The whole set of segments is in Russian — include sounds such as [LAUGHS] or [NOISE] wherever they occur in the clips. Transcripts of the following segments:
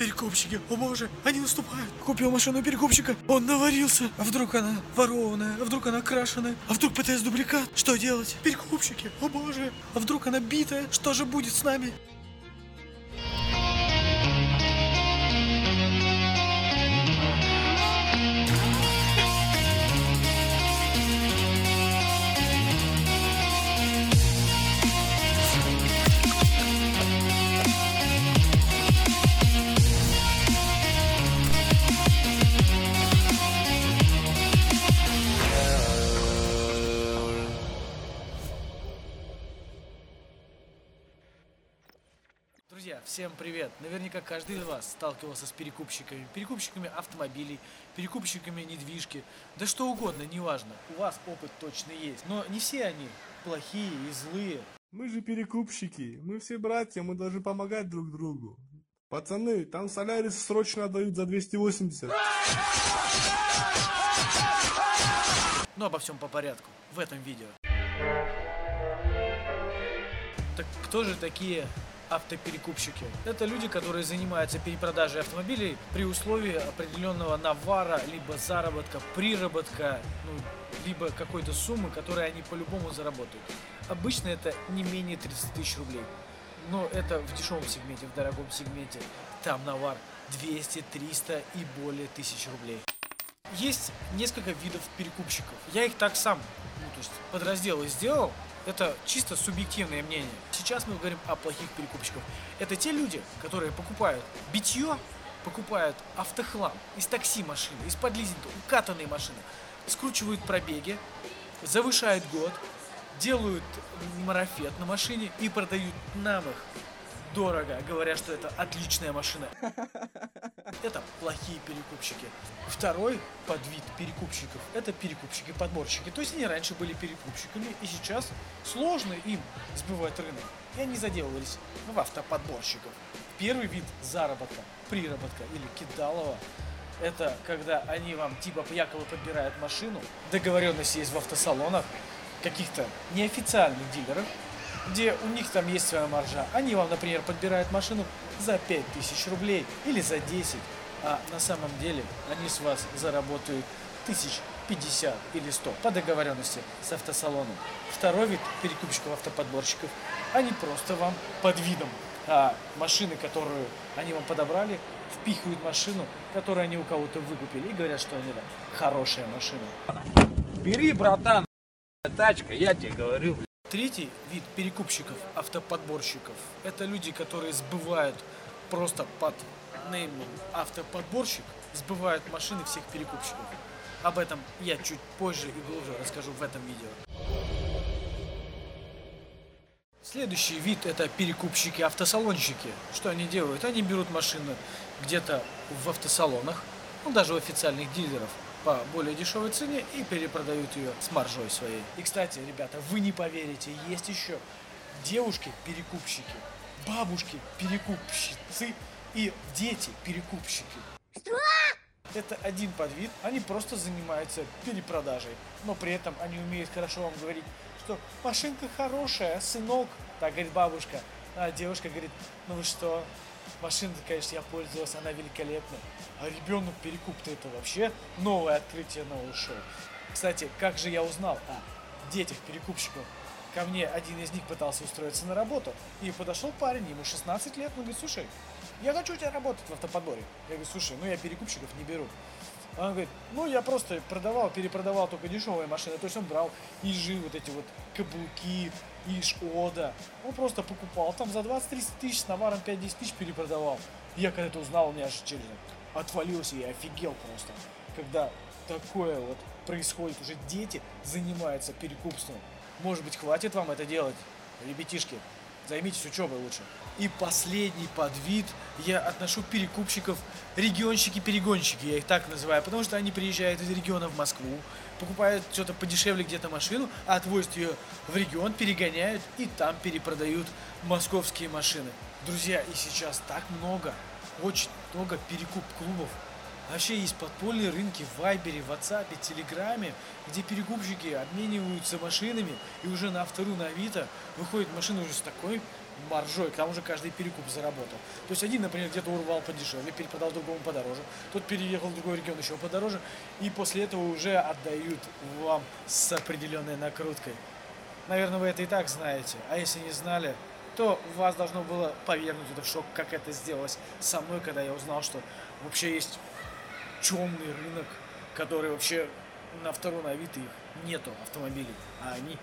Перекупщики, о боже, они наступают. Купил машину перекупщика, он наварился. А вдруг она ворованная, а вдруг она крашеная, а вдруг ПТС дубликат? Что делать? Перекупщики, о боже, а вдруг она битая? Что же будет с нами? Привет! Наверняка каждый из вас сталкивался с перекупщиками. Перекупщиками автомобилей, перекупщиками недвижки. Да что угодно, неважно. У вас опыт точно есть. Но не все они плохие и злые. Мы же перекупщики, мы все братья, мы должны помогать друг другу. Пацаны, там солярис срочно дают за 280. Но обо всем по порядку в этом видео. Так кто же такие автоперекупщики? Это люди, которые занимаются перепродажей автомобилей при условии определенного навара, либо заработка, приработка, ну, либо какой-то суммы, которую они по-любому заработают. Обычно это не менее 30 тысяч рублей. Но это в дешевом сегменте, в дорогом сегменте. Там навар 200, 300 и более тысяч рублей. Есть несколько видов перекупщиков. Я их так сам, ну, то есть подразделы сделал. Это чисто субъективное мнение. Сейчас мы говорим о плохих перекупщиках. Это те люди, которые покупают битье, покупают автохлам из такси машины, из подлизинга, укатанные машины, скручивают пробеги, завышают год, делают марафет на машине и продают нам их дорого, говоря, что это отличная машина. [LAUGHS] Это плохие перекупщики. Второй подвид перекупщиков – это перекупщики-подборщики. То есть они раньше были перекупщиками, и сейчас сложно им сбывать рынок. И они заделывались в автоподборщиков. Первый вид заработка, приработка или кидалова – это когда они вам типа якобы подбирают машину, договоренность есть в автосалонах, каких-то неофициальных дилеров, где у них там есть своя маржа. Они вам, например, подбирают машину за 5000 рублей или за 10, а на самом деле они с вас заработают тысяч 50 или 100 по договоренности с автосалоном. Второй вид перекупщиков-автоподборщиков, они просто вам под видом а машины, которую они вам подобрали, впихивают машину, которую они у кого-то выкупили и говорят, что они да, хорошая машина. Бери, братан, тачка, я тебе говорю. Третий вид перекупщиков, автоподборщиков, это люди, которые сбывают просто под неймом автоподборщик, сбывают машины всех перекупщиков. Об этом я чуть позже и глубже расскажу в этом видео. Следующий вид это перекупщики-автосалонщики. Что они делают? Они берут машины где-то в автосалонах, ну даже у официальных дилеров, по более дешевой цене и перепродают ее с маржой своей. И, кстати, ребята, вы не поверите, есть еще девушки-перекупщики, бабушки-перекупщицы и дети-перекупщики. Что? Это один подвид, они просто занимаются перепродажей, но при этом они умеют хорошо вам говорить, что машинка хорошая, сынок, так говорит бабушка, а девушка говорит, ну вы что, Машина, конечно, я пользовался, она великолепна. А ребенок перекуп-то это вообще новое открытие, новое шоу. Кстати, как же я узнал о детях перекупщиков? Ко мне один из них пытался устроиться на работу. И подошел парень, ему 16 лет, он говорит, слушай, я хочу у тебя работать в автоподборе. Я говорю, слушай, ну я перекупщиков не беру. А он говорит, ну я просто продавал, перепродавал только дешевые машины. То есть он брал ижи, вот эти вот каблуки, иж Ода. Он просто покупал там за 20-30 тысяч с наваром 5-10 тысяч перепродавал. И я когда это узнал, у меня аж через отвалился, я офигел просто. Когда такое вот происходит, уже дети занимаются перекупством. Может быть, хватит вам это делать, ребятишки? Займитесь учебой лучше. И последний подвид я отношу перекупщиков регионщики-перегонщики, я их так называю, потому что они приезжают из региона в Москву, покупают что-то подешевле где-то машину, а отвозят ее в регион, перегоняют и там перепродают московские машины. Друзья, и сейчас так много, очень много перекуп-клубов, Вообще есть подпольные рынки в Вайбере, в WhatsApp, Телеграме, где перекупщики обмениваются машинами, и уже на вторую на Авито выходит машина уже с такой маржой, к тому же каждый перекуп заработал. То есть один, например, где-то урвал подешевле, перепродал другому подороже, тот переехал в другой регион еще подороже, и после этого уже отдают вам с определенной накруткой. Наверное, вы это и так знаете, а если не знали, то вас должно было повернуть это в шок, как это сделалось со мной, когда я узнал, что вообще есть темный рынок, который вообще на второй на Авито их нету автомобилей, а они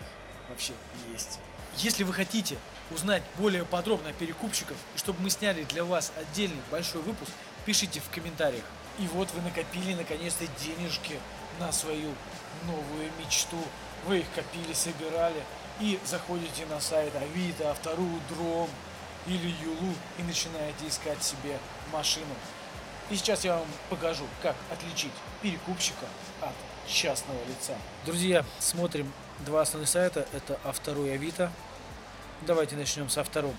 вообще есть. Если вы хотите узнать более подробно о перекупщиках, и чтобы мы сняли для вас отдельный большой выпуск, пишите в комментариях. И вот вы накопили наконец-то денежки на свою новую мечту. Вы их копили, собирали и заходите на сайт Авито, Автору, Дром или Юлу и начинаете искать себе машину. И сейчас я вам покажу, как отличить перекупщика от частного лица. Друзья, смотрим два основных сайта. Это Автору и Авито. Давайте начнем со второго.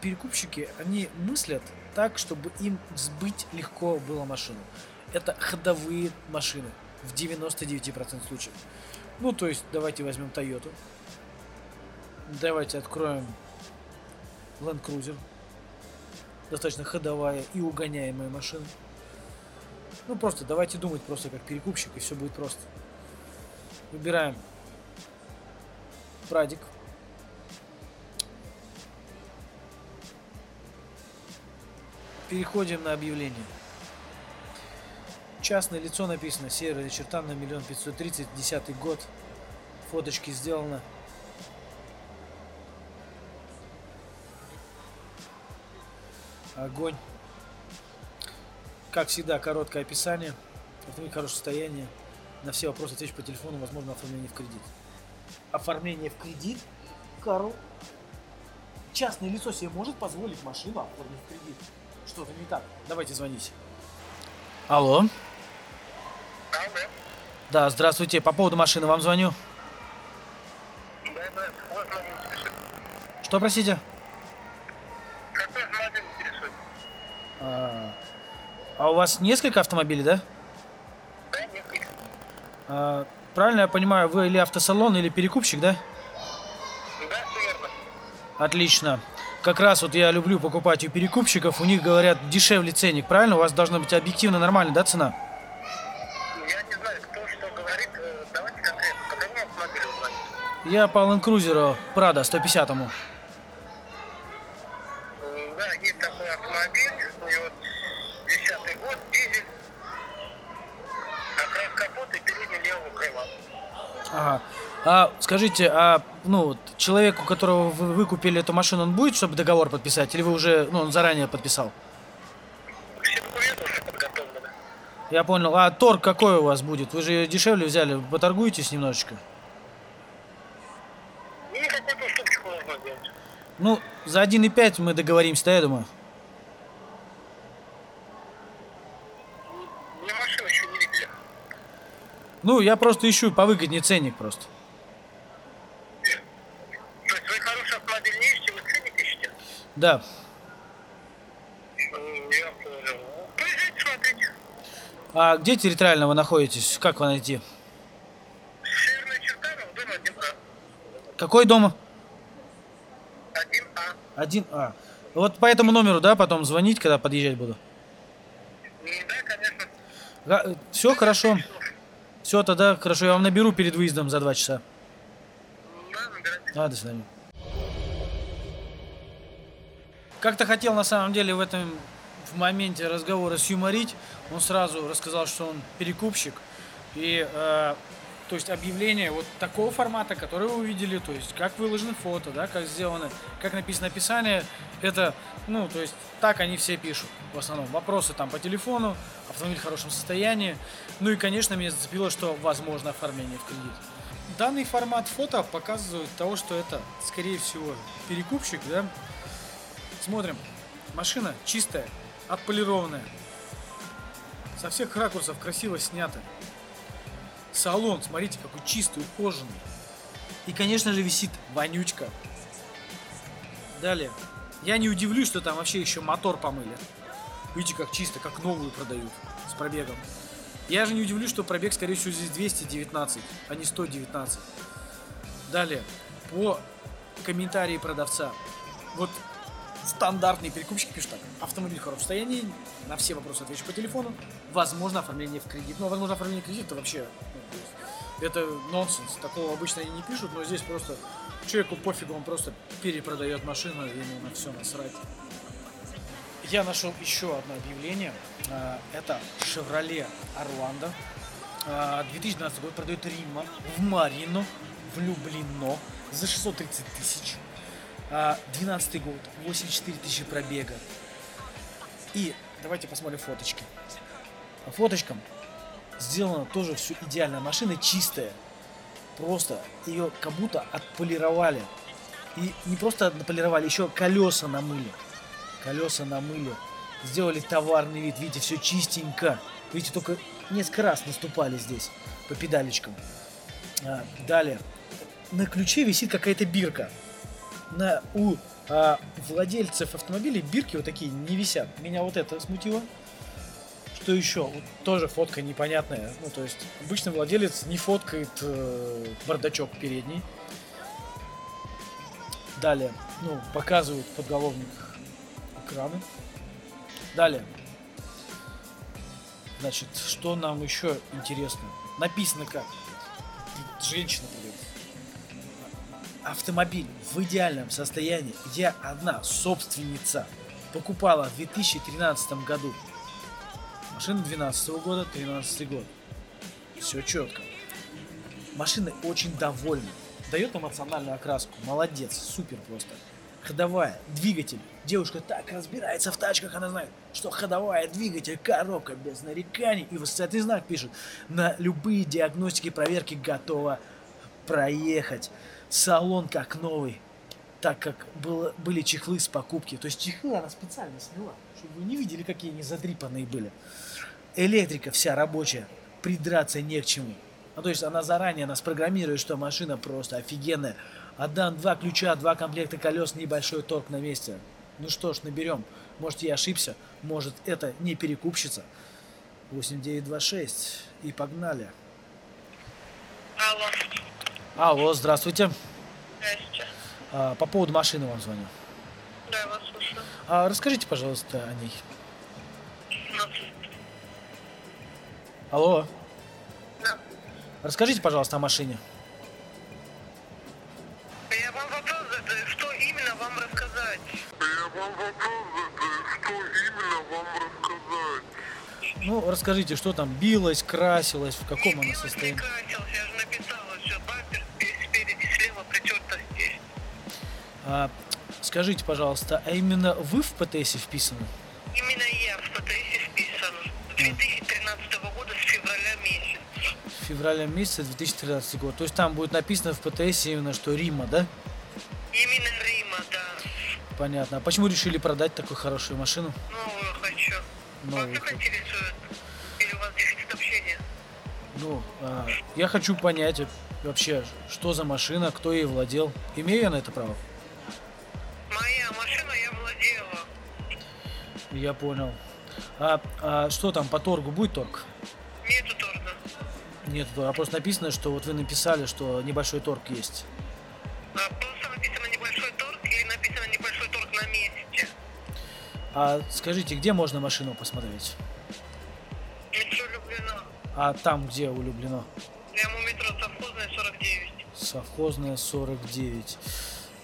Перекупщики, они мыслят так, чтобы им сбыть легко было машину. Это ходовые машины в 99% случаев. Ну, то есть, давайте возьмем Toyota. Давайте откроем Land Cruiser. Достаточно ходовая и угоняемая машина. Ну, просто давайте думать просто как перекупщик, и все будет просто. Выбираем Прадик. Переходим на объявление. Частное лицо написано, серая черта на миллион пятьсот тридцать, десятый год. Фоточки сделано. Огонь. Как всегда, короткое описание. Автомобиль хорошее состояние. На все вопросы отвечу по телефону, возможно, оформление в кредит. Оформление в кредит? Карл? Частное лицо себе может позволить машину оформить в кредит? Что-то не так. Давайте звоните. Алло. Да, здравствуйте. По поводу машины вам звоню. Да, да, вот меня интересует. Что, простите? Какой автомобиль интересует? А, а у вас несколько автомобилей, да? Да. А, правильно я понимаю, вы или автосалон, или перекупщик, да? Да, все верно. Отлично. Как раз вот я люблю покупать у перекупщиков, у них говорят дешевле ценник, правильно? У вас должна быть объективно нормальная, да, цена? Я не знаю, кто что говорит. Э, Давайте конкретно. По какому автомобилю вы звоните? Я по Land Cruiser Prado 150-му. М, Да, есть такой автомобиль. У него 10 год, дизель. Окрас капота и передний левого крыла. Ага. А скажите, а ну вот человек, у которого вы выкупили эту машину, он будет, чтобы договор подписать, или вы уже, ну, он заранее подписал? Все документы уже подготовлены. Я понял. А торг какой у вас будет? Вы же дешевле взяли, поторгуетесь немножечко? Мне какую-то уступочку нужно сделать. Ну, за 1,5 мы договоримся, да, я думаю? Видели. Ну, я просто ищу повыгоднее ценник просто. То есть вы хороший автомобиль не ищете, вы ценник ищете? Да. Я понял. Приезжайте. А где территориально вы находитесь? Как вы найти? Северная черта, дом 1А. Какой дома? 1А. 1А. Вот по этому номеру, да, потом звонить, когда подъезжать буду? Да, конечно. Все хорошо. Все, тогда хорошо, я вам наберу перед выездом за два часа. Да, набирайте. А, до свидания. Как-то хотел на самом деле в этом в моменте разговора сюморить. Он сразу рассказал, что он перекупщик. И э, то есть объявление вот такого формата, который вы увидели, то есть как выложены фото, да, как сделаны, как написано описание, это, ну, то есть так они все пишут в основном. Вопросы там по телефону, автомобиль в хорошем состоянии. Ну и, конечно, меня зацепило, что возможно оформление в кредит. Данный формат фото показывает того, что это, скорее всего, перекупщик, да. Смотрим. Машина чистая, отполированная. Со всех ракурсов красиво снята. Салон, смотрите, какой чистый, ухоженный. И, конечно же, висит вонючка. Далее. Я не удивлюсь, что там вообще еще мотор помыли. Видите, как чисто, как новую продают с пробегом. Я же не удивлюсь, что пробег, скорее всего, здесь 219, а не 119. Далее. По комментарии продавца. Вот стандартные перекупщики пишут так. Автомобиль в хорошем состоянии, на все вопросы отвечу по телефону. Возможно оформление в кредит. Ну, возможно оформление в кредит, это вообще... ну, это нонсенс. Такого обычно они не пишут, но здесь просто человеку пофигу, он просто перепродает машину, ему на все насрать. Я нашел еще одно объявление. А, Это Chevrolet Orlando. А, 2012 год продает Рима в Марино, в Люблино за 630 тысяч. А, 12 год, 84 тысячи пробега. И давайте посмотрим фоточки. По фоточкам сделано тоже все идеально. Машина чистая. Просто ее как будто отполировали. И не просто отполировали, еще колеса намыли. Колеса намыли. Сделали товарный вид. Видите, все чистенько. Видите, только несколько раз наступали здесь по педалечкам. А, далее. На ключе висит какая-то бирка. На, у а, владельцев автомобилей бирки вот такие не висят. Меня вот это смутило. Что еще? Вот тоже фотка непонятная. Ну, то есть, обычно владелец не фоткает э, бардачок передний. Далее, ну, показывают в подголовниках экраны. Далее. Значит, что нам еще интересно? Написано как? Женщина. Автомобиль в идеальном состоянии, где одна собственница покупала в 2013 году. Машина 12 года, 13 год. Все четко. Машина очень довольна. Дает эмоциональную окраску. Молодец, супер просто. Ходовая, двигатель. Девушка так разбирается в тачках, она знает, что ходовая, двигатель, коробка без нареканий. И восклицательный знак пишет. На любые диагностики, проверки готова проехать. Салон как новый. Так как было, были чехлы с покупки. То есть чехлы она специально сняла, чтобы вы не видели, какие они задрипанные были. Электрика вся рабочая. Придраться не к чему. Ну, то есть она заранее нас программирует, что машина просто офигенная. Отдам два ключа, два комплекта колес, небольшой торг на месте. Ну что ж, наберем. Может, я ошибся, может, это не перекупщица. 8926. И погнали. Алло, Алло, здравствуйте. здрасте. А, по поводу машины вам звоню. Да, я вас слушаю. А, расскажите, пожалуйста, о ней. Ну, Алло. да. Расскажите, пожалуйста, о машине. Я вам вопрос задаю, что именно вам рассказать? Я вам вопрос задаю, что именно вам рассказать? Ну, расскажите, что там билось, красилось, в каком не оно билось, не состоянии. красился, я А, скажите, пожалуйста, а именно вы в ПТС вписаны? Именно я в ПТС вписан. 2013 года с февраля месяца. В феврале месяце 2013 год. То есть там будет написано в ПТС именно, что Рима, да? Именно Рима, да. Понятно. А почему решили продать такую хорошую машину? Новую хочу. Новую Вас интересует? Или у вас дефицит общения? Ну, а, я хочу понять вообще, что за машина, кто ей владел. Имею я на это право? Я понял. А, а что там по торгу? Будет торг? Нету торга. Нет, а просто написано, что вот вы написали, что небольшой торг есть. А просто написано небольшой торг или написано небольшой торг на месте? А скажите, где можно машину посмотреть? Метро Люблино. А там, где улюблено? Прямо у метро совхозная 49. Совхозная 49.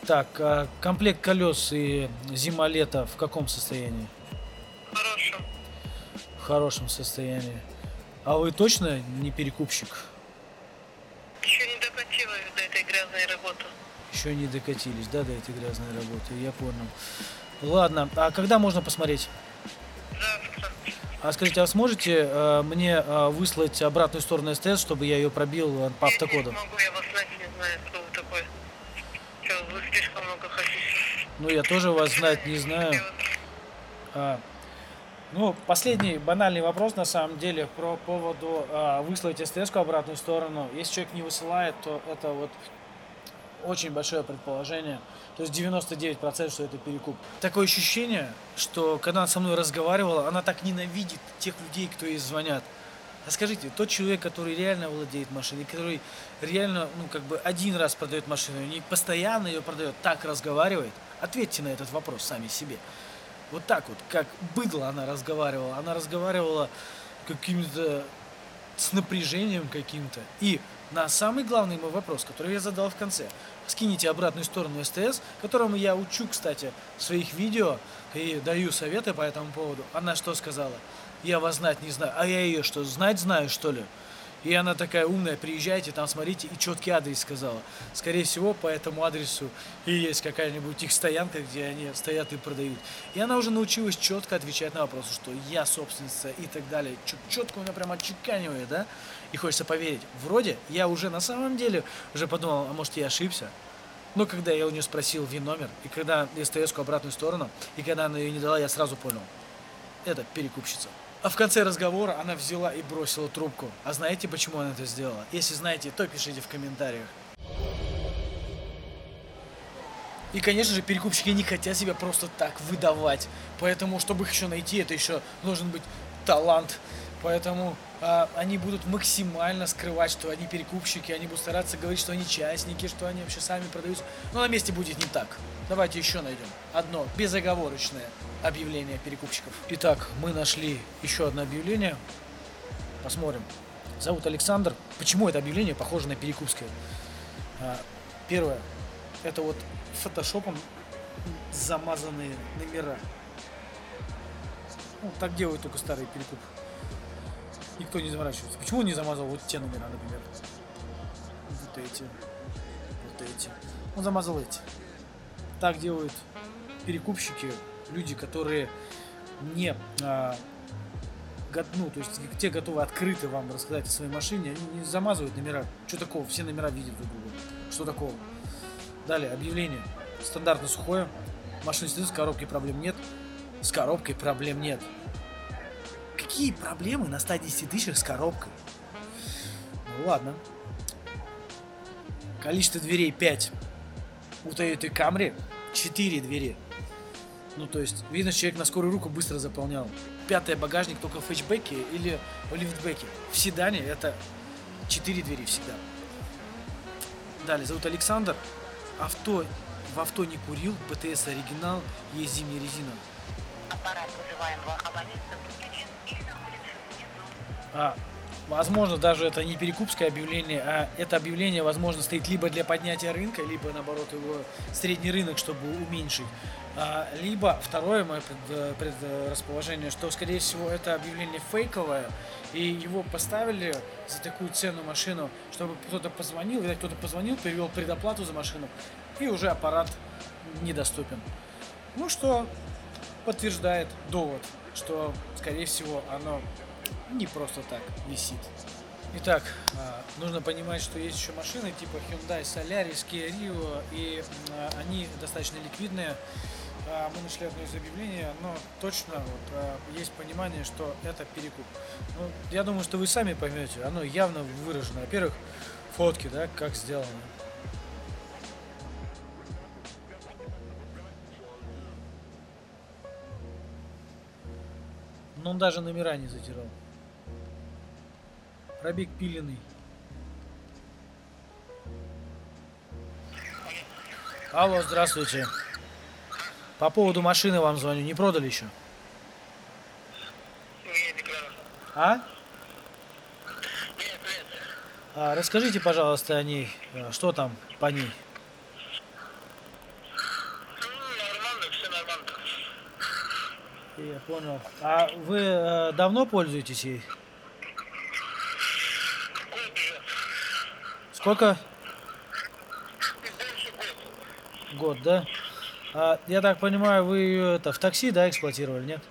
Так, а комплект колес и зима-лето в каком состоянии? Хорошем состоянии. А вы точно не перекупщик? Еще не докатила до этой грязной работы. Еще не докатились, да, до этой грязной работы, я понял. Ладно, а когда можно посмотреть? Завтра. А скажите, а сможете э, мне э, выслать обратную сторону СТС, чтобы я ее пробил э, по автокоду? Не могу, я вас знать не знаю, кто вы такой. Че, вы слишком много хотите. Ну, я тоже вас знать не знаю. Я А, ну, последний банальный вопрос на самом деле про поводу а, выслать СТС обратную сторону. Если человек не высылает, то это вот очень большое предположение. То есть 99% что это перекуп. Такое ощущение, что когда она со мной разговаривала, она так ненавидит тех людей, кто ей звонят. А скажите, тот человек, который реально владеет машиной, который реально, ну, как бы один раз продает машину, не постоянно ее продает, так разговаривает, ответьте на этот вопрос сами себе. Вот так вот, как быдло она разговаривала. Она разговаривала каким-то с напряжением каким-то. И на самый главный мой вопрос, который я задал в конце. Скините обратную сторону СТС, которому я учу, кстати, в своих видео и даю советы по этому поводу. Она что сказала? Я вас знать не знаю. А я ее что, знать знаю, что ли? И она такая умная, приезжайте, там смотрите, и четкий адрес сказала. Скорее всего, по этому адресу и есть какая-нибудь их стоянка, где они стоят и продают. И она уже научилась четко отвечать на вопросы, что я собственница и так далее. Четко она прям отчеканивает, да? И хочется поверить. Вроде я уже на самом деле уже подумал, а может я ошибся? Но когда я у нее спросил ВИН-номер, и когда СТС-ку обратную сторону, и когда она ее не дала, я сразу понял. Это перекупщица. А в конце разговора она взяла и бросила трубку. А знаете, почему она это сделала? Если знаете, то пишите в комментариях. И, конечно же, перекупщики не хотят себя просто так выдавать. Поэтому, чтобы их еще найти, это еще должен быть талант. Поэтому а, они будут максимально скрывать, что они перекупщики, они будут стараться говорить, что они частники, что они вообще сами продаются. Но на месте будет не так. Давайте еще найдем. Одно безоговорочное объявление перекупщиков. Итак, мы нашли еще одно объявление. Посмотрим. Зовут Александр. Почему это объявление похоже на перекупское? А, первое. Это вот фотошопом замазанные номера. Ну, так делают только старые перекупы никто не заморачивается. Почему он не замазал вот те номера, например? Вот эти. Вот эти. Он замазал эти. Так делают перекупщики, люди, которые не а, ну, то есть те готовы открыто вам рассказать о своей машине, они не замазывают номера. Что такого? Все номера видят друг друга. Что такого? Далее, объявление. Стандартно сухое. Машина стоит, с коробкой проблем нет. С коробкой проблем нет. Какие проблемы на 110 тысячах с коробкой? Ну ладно. Количество дверей 5. У Toyota Camry 4 двери. Ну, то есть, видно, человек на скорую руку быстро заполнял. Пятый багажник только в фэтчбеке или в лифтбеке. В седане это 4 двери всегда. Далее, зовут Александр. Авто, в авто не курил, БТС оригинал, есть зимняя резина. А, возможно, даже это не перекупское объявление, а это объявление, возможно, стоит либо для поднятия рынка, либо, наоборот, его средний рынок, чтобы уменьшить. А, либо второе мое пред- предрасположение, что, скорее всего, это объявление фейковое, и его поставили за такую цену машину, чтобы кто-то позвонил, видать, кто-то позвонил, перевел предоплату за машину, и уже аппарат недоступен. Ну что подтверждает довод, что, скорее всего, оно не просто так висит. Итак, а, нужно понимать, что есть еще машины типа Hyundai Solaris, Kia Rio, и а, они достаточно ликвидные. А, Мы нашли одно из объявлений, но точно вот, есть понимание, что это перекуп. Ну, я думаю, что вы сами поймете, оно явно выражено. Во-первых, фотки, да, как сделано. Но он даже номера не затирал. Пробег пиленный. Алло, здравствуйте. По поводу машины вам звоню. Не продали еще? А? Нет, нет. а? Расскажите, пожалуйста, о ней. Что там по ней? Ну, нормально, все нормально. Я понял. А вы э, давно пользуетесь ей? Сколько? Год. Да? А, я так понимаю, вы ее это в такси, да, эксплуатировали, нет?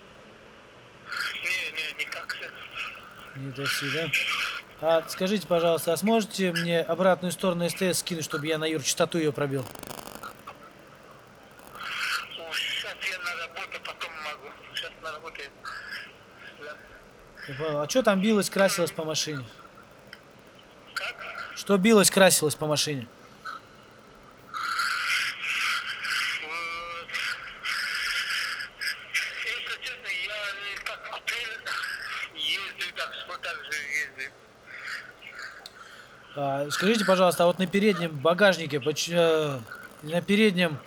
Не, такси, да? А скажите, пожалуйста, а сможете мне обратную сторону СТС скинуть, чтобы я на Юр частоту ее пробил сейчас я на работу, потом могу. Сейчас на работе. Да. Я понял. А что там билось, красилось по машине? Как? Что билось, красилось по машине? Э, ездил. А, скажите, пожалуйста, а вот на переднем багажнике, э, на переднем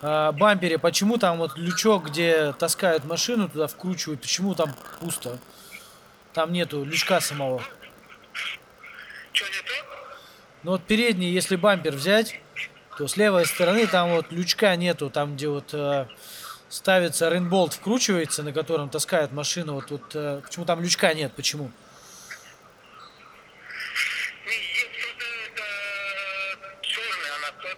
а, бампере, почему там вот лючок, где таскают машину, туда вкручивают, почему там пусто? Там нету лючка самого. Что не то? Ну вот передний, если бампер взять, то с левой стороны там вот лючка нету, там где вот э, ставится рейнболт, вкручивается, на котором таскают машину, вот, вот э, почему там лючка нет, почему? Тот,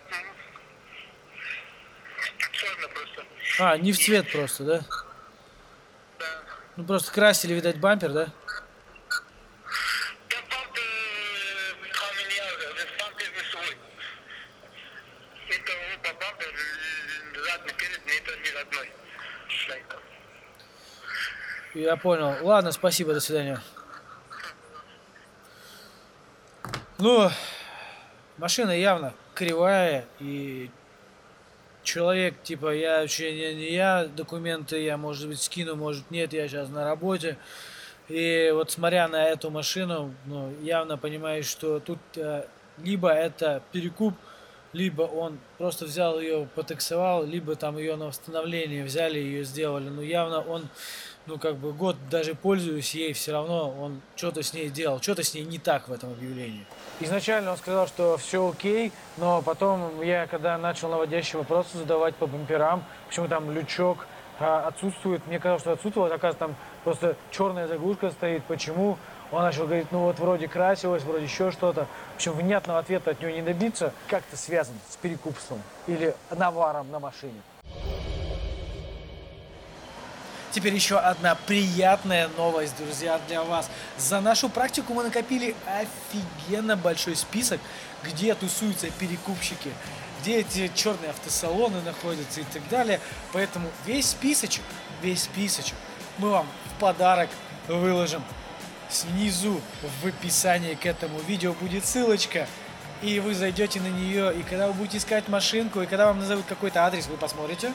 черная просто. А, не в цвет просто, да? Да. Ну просто красили, видать, бампер? Да бампер поменял, весь бампер не свой. Это оба бампер, задний, передний, это не родной. Шайка. Я понял. Ладно, спасибо, до свидания. Ну, машина явно кривая, и человек, типа, я вообще не, не я, документы я, может быть, скину, может, нет, я сейчас на работе. И вот смотря на эту машину, ну, явно понимаешь, что тут э, либо это перекуп, либо он просто взял ее, потаксовал, либо там ее на восстановление взяли, ее сделали. Ну, явно он, ну, как бы год даже пользуюсь ей, все равно он что-то с ней делал, что-то с ней не так в этом объявлении. Изначально он сказал, что все окей, но потом я, когда начал наводящие вопросы задавать по бамперам, почему там лючок а, отсутствует, мне казалось, что отсутствовал, оказывается, там просто черная заглушка стоит, почему? Он начал говорить, ну вот вроде красилось, вроде еще что-то. В общем, внятного ответа от него не добиться, как-то связан с перекупством или наваром на машине. Теперь еще одна приятная новость, друзья, для вас. За нашу практику мы накопили офигенно большой список, где тусуются перекупщики, где эти черные автосалоны находятся и так далее. Поэтому весь списочек, весь списочек мы вам в подарок выложим. Снизу в описании к этому видео будет ссылочка, и вы зайдете на нее, и когда вы будете искать машинку, и когда вам назовут какой-то адрес, вы посмотрите,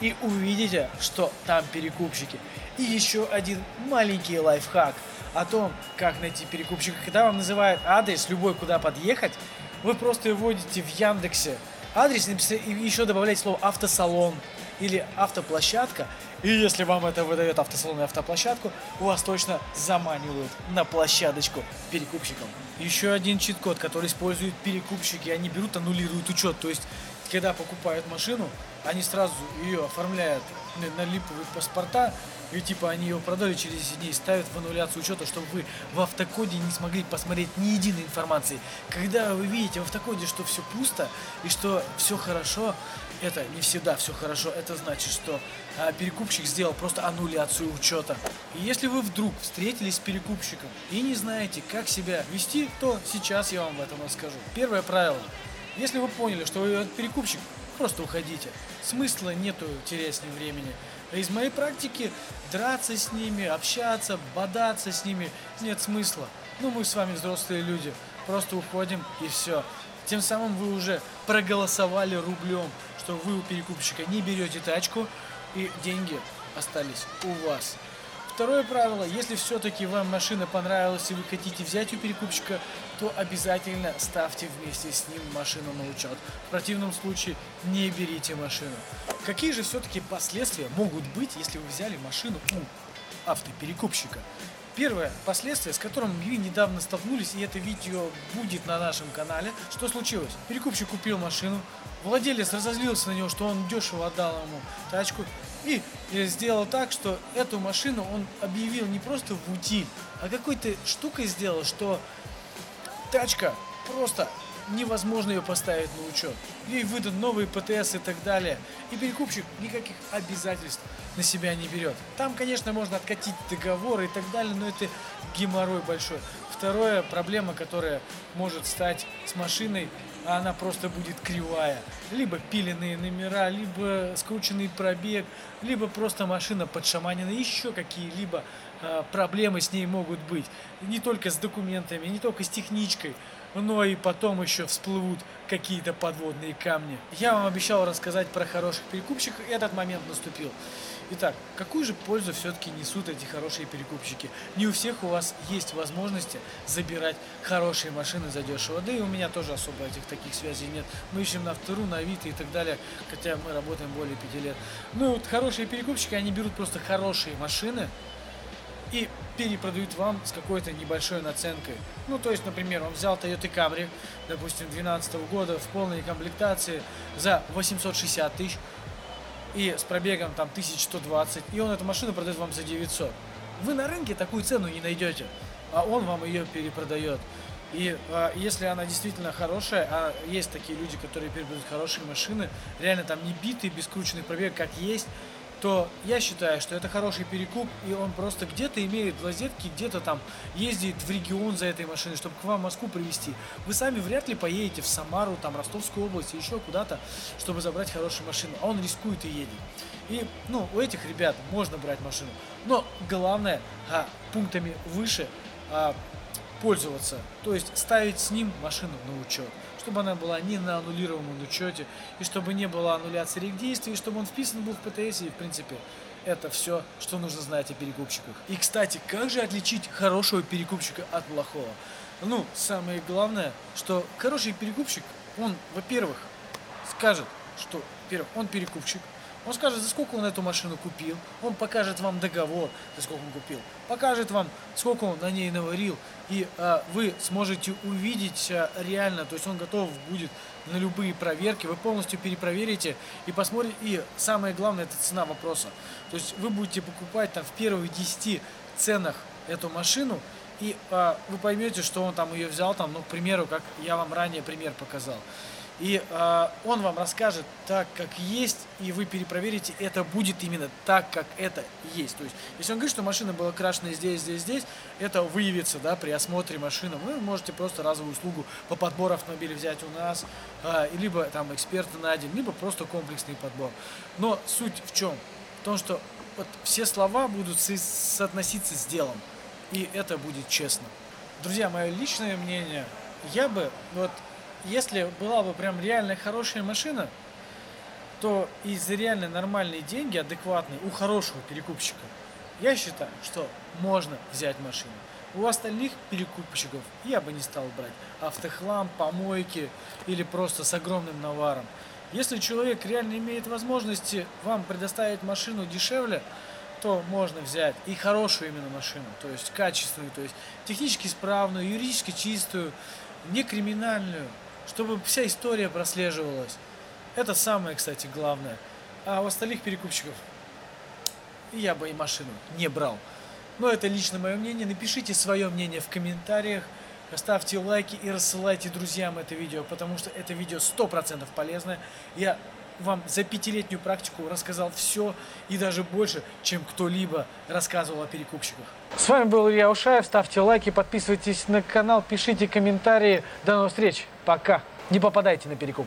и увидите, что там перекупщики. И еще один маленький лайфхак о том, как найти перекупщика. Когда вам называют адрес, любой, куда подъехать, вы просто вводите в Яндексе адрес и еще добавляете слово автосалон или автоплощадка. И если вам это выдает автосалон и автоплощадку, вас точно заманивают на площадочку перекупщиков. Еще один чит-код, который используют перекупщики, они берут, аннулируют учет. То есть, когда покупают машину, они сразу ее оформляют на- липовые паспорта, и типа они ее продали через 10 дней, ставят в аннуляцию учета, чтобы вы в автокоде не смогли посмотреть ни единой информации. Когда вы видите в автокоде, что все пусто и что все хорошо, это не всегда все хорошо. Это значит, что а, перекупщик сделал просто аннуляцию учета. И если вы вдруг встретились с перекупщиком и не знаете, как себя вести, то сейчас я вам в этом расскажу. Первое правило. Если вы поняли, что вы перекупщик, просто уходите. Смысла нету терять с ним времени. Из моей практики драться с ними, общаться, бодаться с ними нет смысла. Ну, мы с вами взрослые люди. Просто уходим и все. Тем самым вы уже проголосовали рублем, что вы у перекупщика не берете тачку и деньги остались у вас. Второе правило, если все-таки вам машина понравилась и вы хотите взять у перекупщика, то обязательно ставьте вместе с ним машину на учет. В противном случае не берите машину. Какие же все-таки последствия могут быть, если вы взяли машину у автоперекупщика? Первое последствие, с которым мы недавно столкнулись, и это видео будет на нашем канале. Что случилось? Перекупщик купил машину, владелец разозлился на него, что он дешево отдал ему тачку, и сделал так, что эту машину он объявил не просто в утиль, а какой-то штукой сделал, что тачка просто невозможно ее поставить на учет. Ей выдан новый ПТС и так далее. И перекупщик никаких обязательств на себя не берет. Там, конечно, можно откатить договоры и так далее, но это геморрой большой. Вторая проблема, которая может стать с машиной, она просто будет кривая. Либо пиленные номера, либо скрученный пробег, либо просто машина подшаманена, еще какие-либо проблемы с ней могут быть. Не только с документами, не только с техничкой. но и потом еще всплывут какие-то подводные камни. Я вам обещал рассказать про хороших перекупщиков, и этот момент наступил. Итак, какую же пользу все-таки несут эти хорошие перекупщики? Не у всех у вас есть возможности забирать хорошие машины за дешево. Да и у меня тоже особо этих таких связей нет. Мы ищем на вторую, на Авито и так далее, хотя мы работаем более пяти лет. Ну вот хорошие перекупщики, они берут просто хорошие машины, и перепродают вам с какой-то небольшой наценкой. Ну, то есть, например, он взял Toyota Camry, допустим, 2012 года в полной комплектации за 860 тысяч и с пробегом там 1120, и он эту машину продает вам за 900. Вы на рынке такую цену не найдете, а он вам ее перепродает. И а, если она действительно хорошая, а есть такие люди, которые перепродают хорошие машины, реально там не битые, без крученных пробег, как есть, то я считаю, что это хороший перекуп, и он просто где-то имеет лазетки, где-то там ездит в регион за этой машиной, чтобы к вам в Москву привезти. Вы сами вряд ли поедете в Самару, там, Ростовскую область, еще куда-то, чтобы забрать хорошую машину, а он рискует и едет. И, ну, у этих ребят можно брать машину. Но главное, а, пунктами выше а, пользоваться, то есть ставить с ним машину на учет чтобы она была не на аннулируемом учете, и чтобы не было аннуляции рек и чтобы он вписан был в ПТС, и в принципе это все, что нужно знать о перекупщиках. И, кстати, как же отличить хорошего перекупщика от плохого? Ну, самое главное, что хороший перекупщик, он, во-первых, скажет, что, во-первых, он перекупщик, он скажет, за сколько он эту машину купил, он покажет вам договор, за сколько он купил, покажет вам, сколько он на ней наварил, и а, вы сможете увидеть а, реально, то есть он готов будет на любые проверки, вы полностью перепроверите и посмотрите, и самое главное, это цена вопроса. То есть вы будете покупать там в первых 10 ценах эту машину, и а, вы поймете, что он там ее взял, там, ну, к примеру, как я вам ранее пример показал. И э, он вам расскажет так, как есть, и вы перепроверите, это будет именно так, как это есть. То есть, если он говорит, что машина была крашена здесь, здесь, здесь, это выявится да, при осмотре машины. Вы можете просто разовую услугу по подбору автомобиля взять у нас, э, либо там эксперта найдем, либо просто комплексный подбор. Но суть в чем? В том, что вот все слова будут со соотноситься с делом, и это будет честно. Друзья, мое личное мнение, я бы вот если была бы прям реально хорошая машина, то и за реально нормальные деньги, адекватные, у хорошего перекупщика, я считаю, что можно взять машину. У остальных перекупщиков я бы не стал брать автохлам, помойки или просто с огромным наваром. Если человек реально имеет возможности вам предоставить машину дешевле, то можно взять и хорошую именно машину, то есть качественную, то есть технически исправную, юридически чистую, не криминальную, чтобы вся история прослеживалась. Это самое, кстати, главное. А у остальных перекупщиков я бы и машину не брал. Но это лично мое мнение. Напишите свое мнение в комментариях. Ставьте лайки и рассылайте друзьям это видео, потому что это видео 100% полезное. Я вам за пятилетнюю практику рассказал все и даже больше, чем кто-либо рассказывал о перекупщиках. С вами был Илья Ушаев. Ставьте лайки, подписывайтесь на канал, пишите комментарии. До новых встреч. Пока. Не попадайте на перекуп.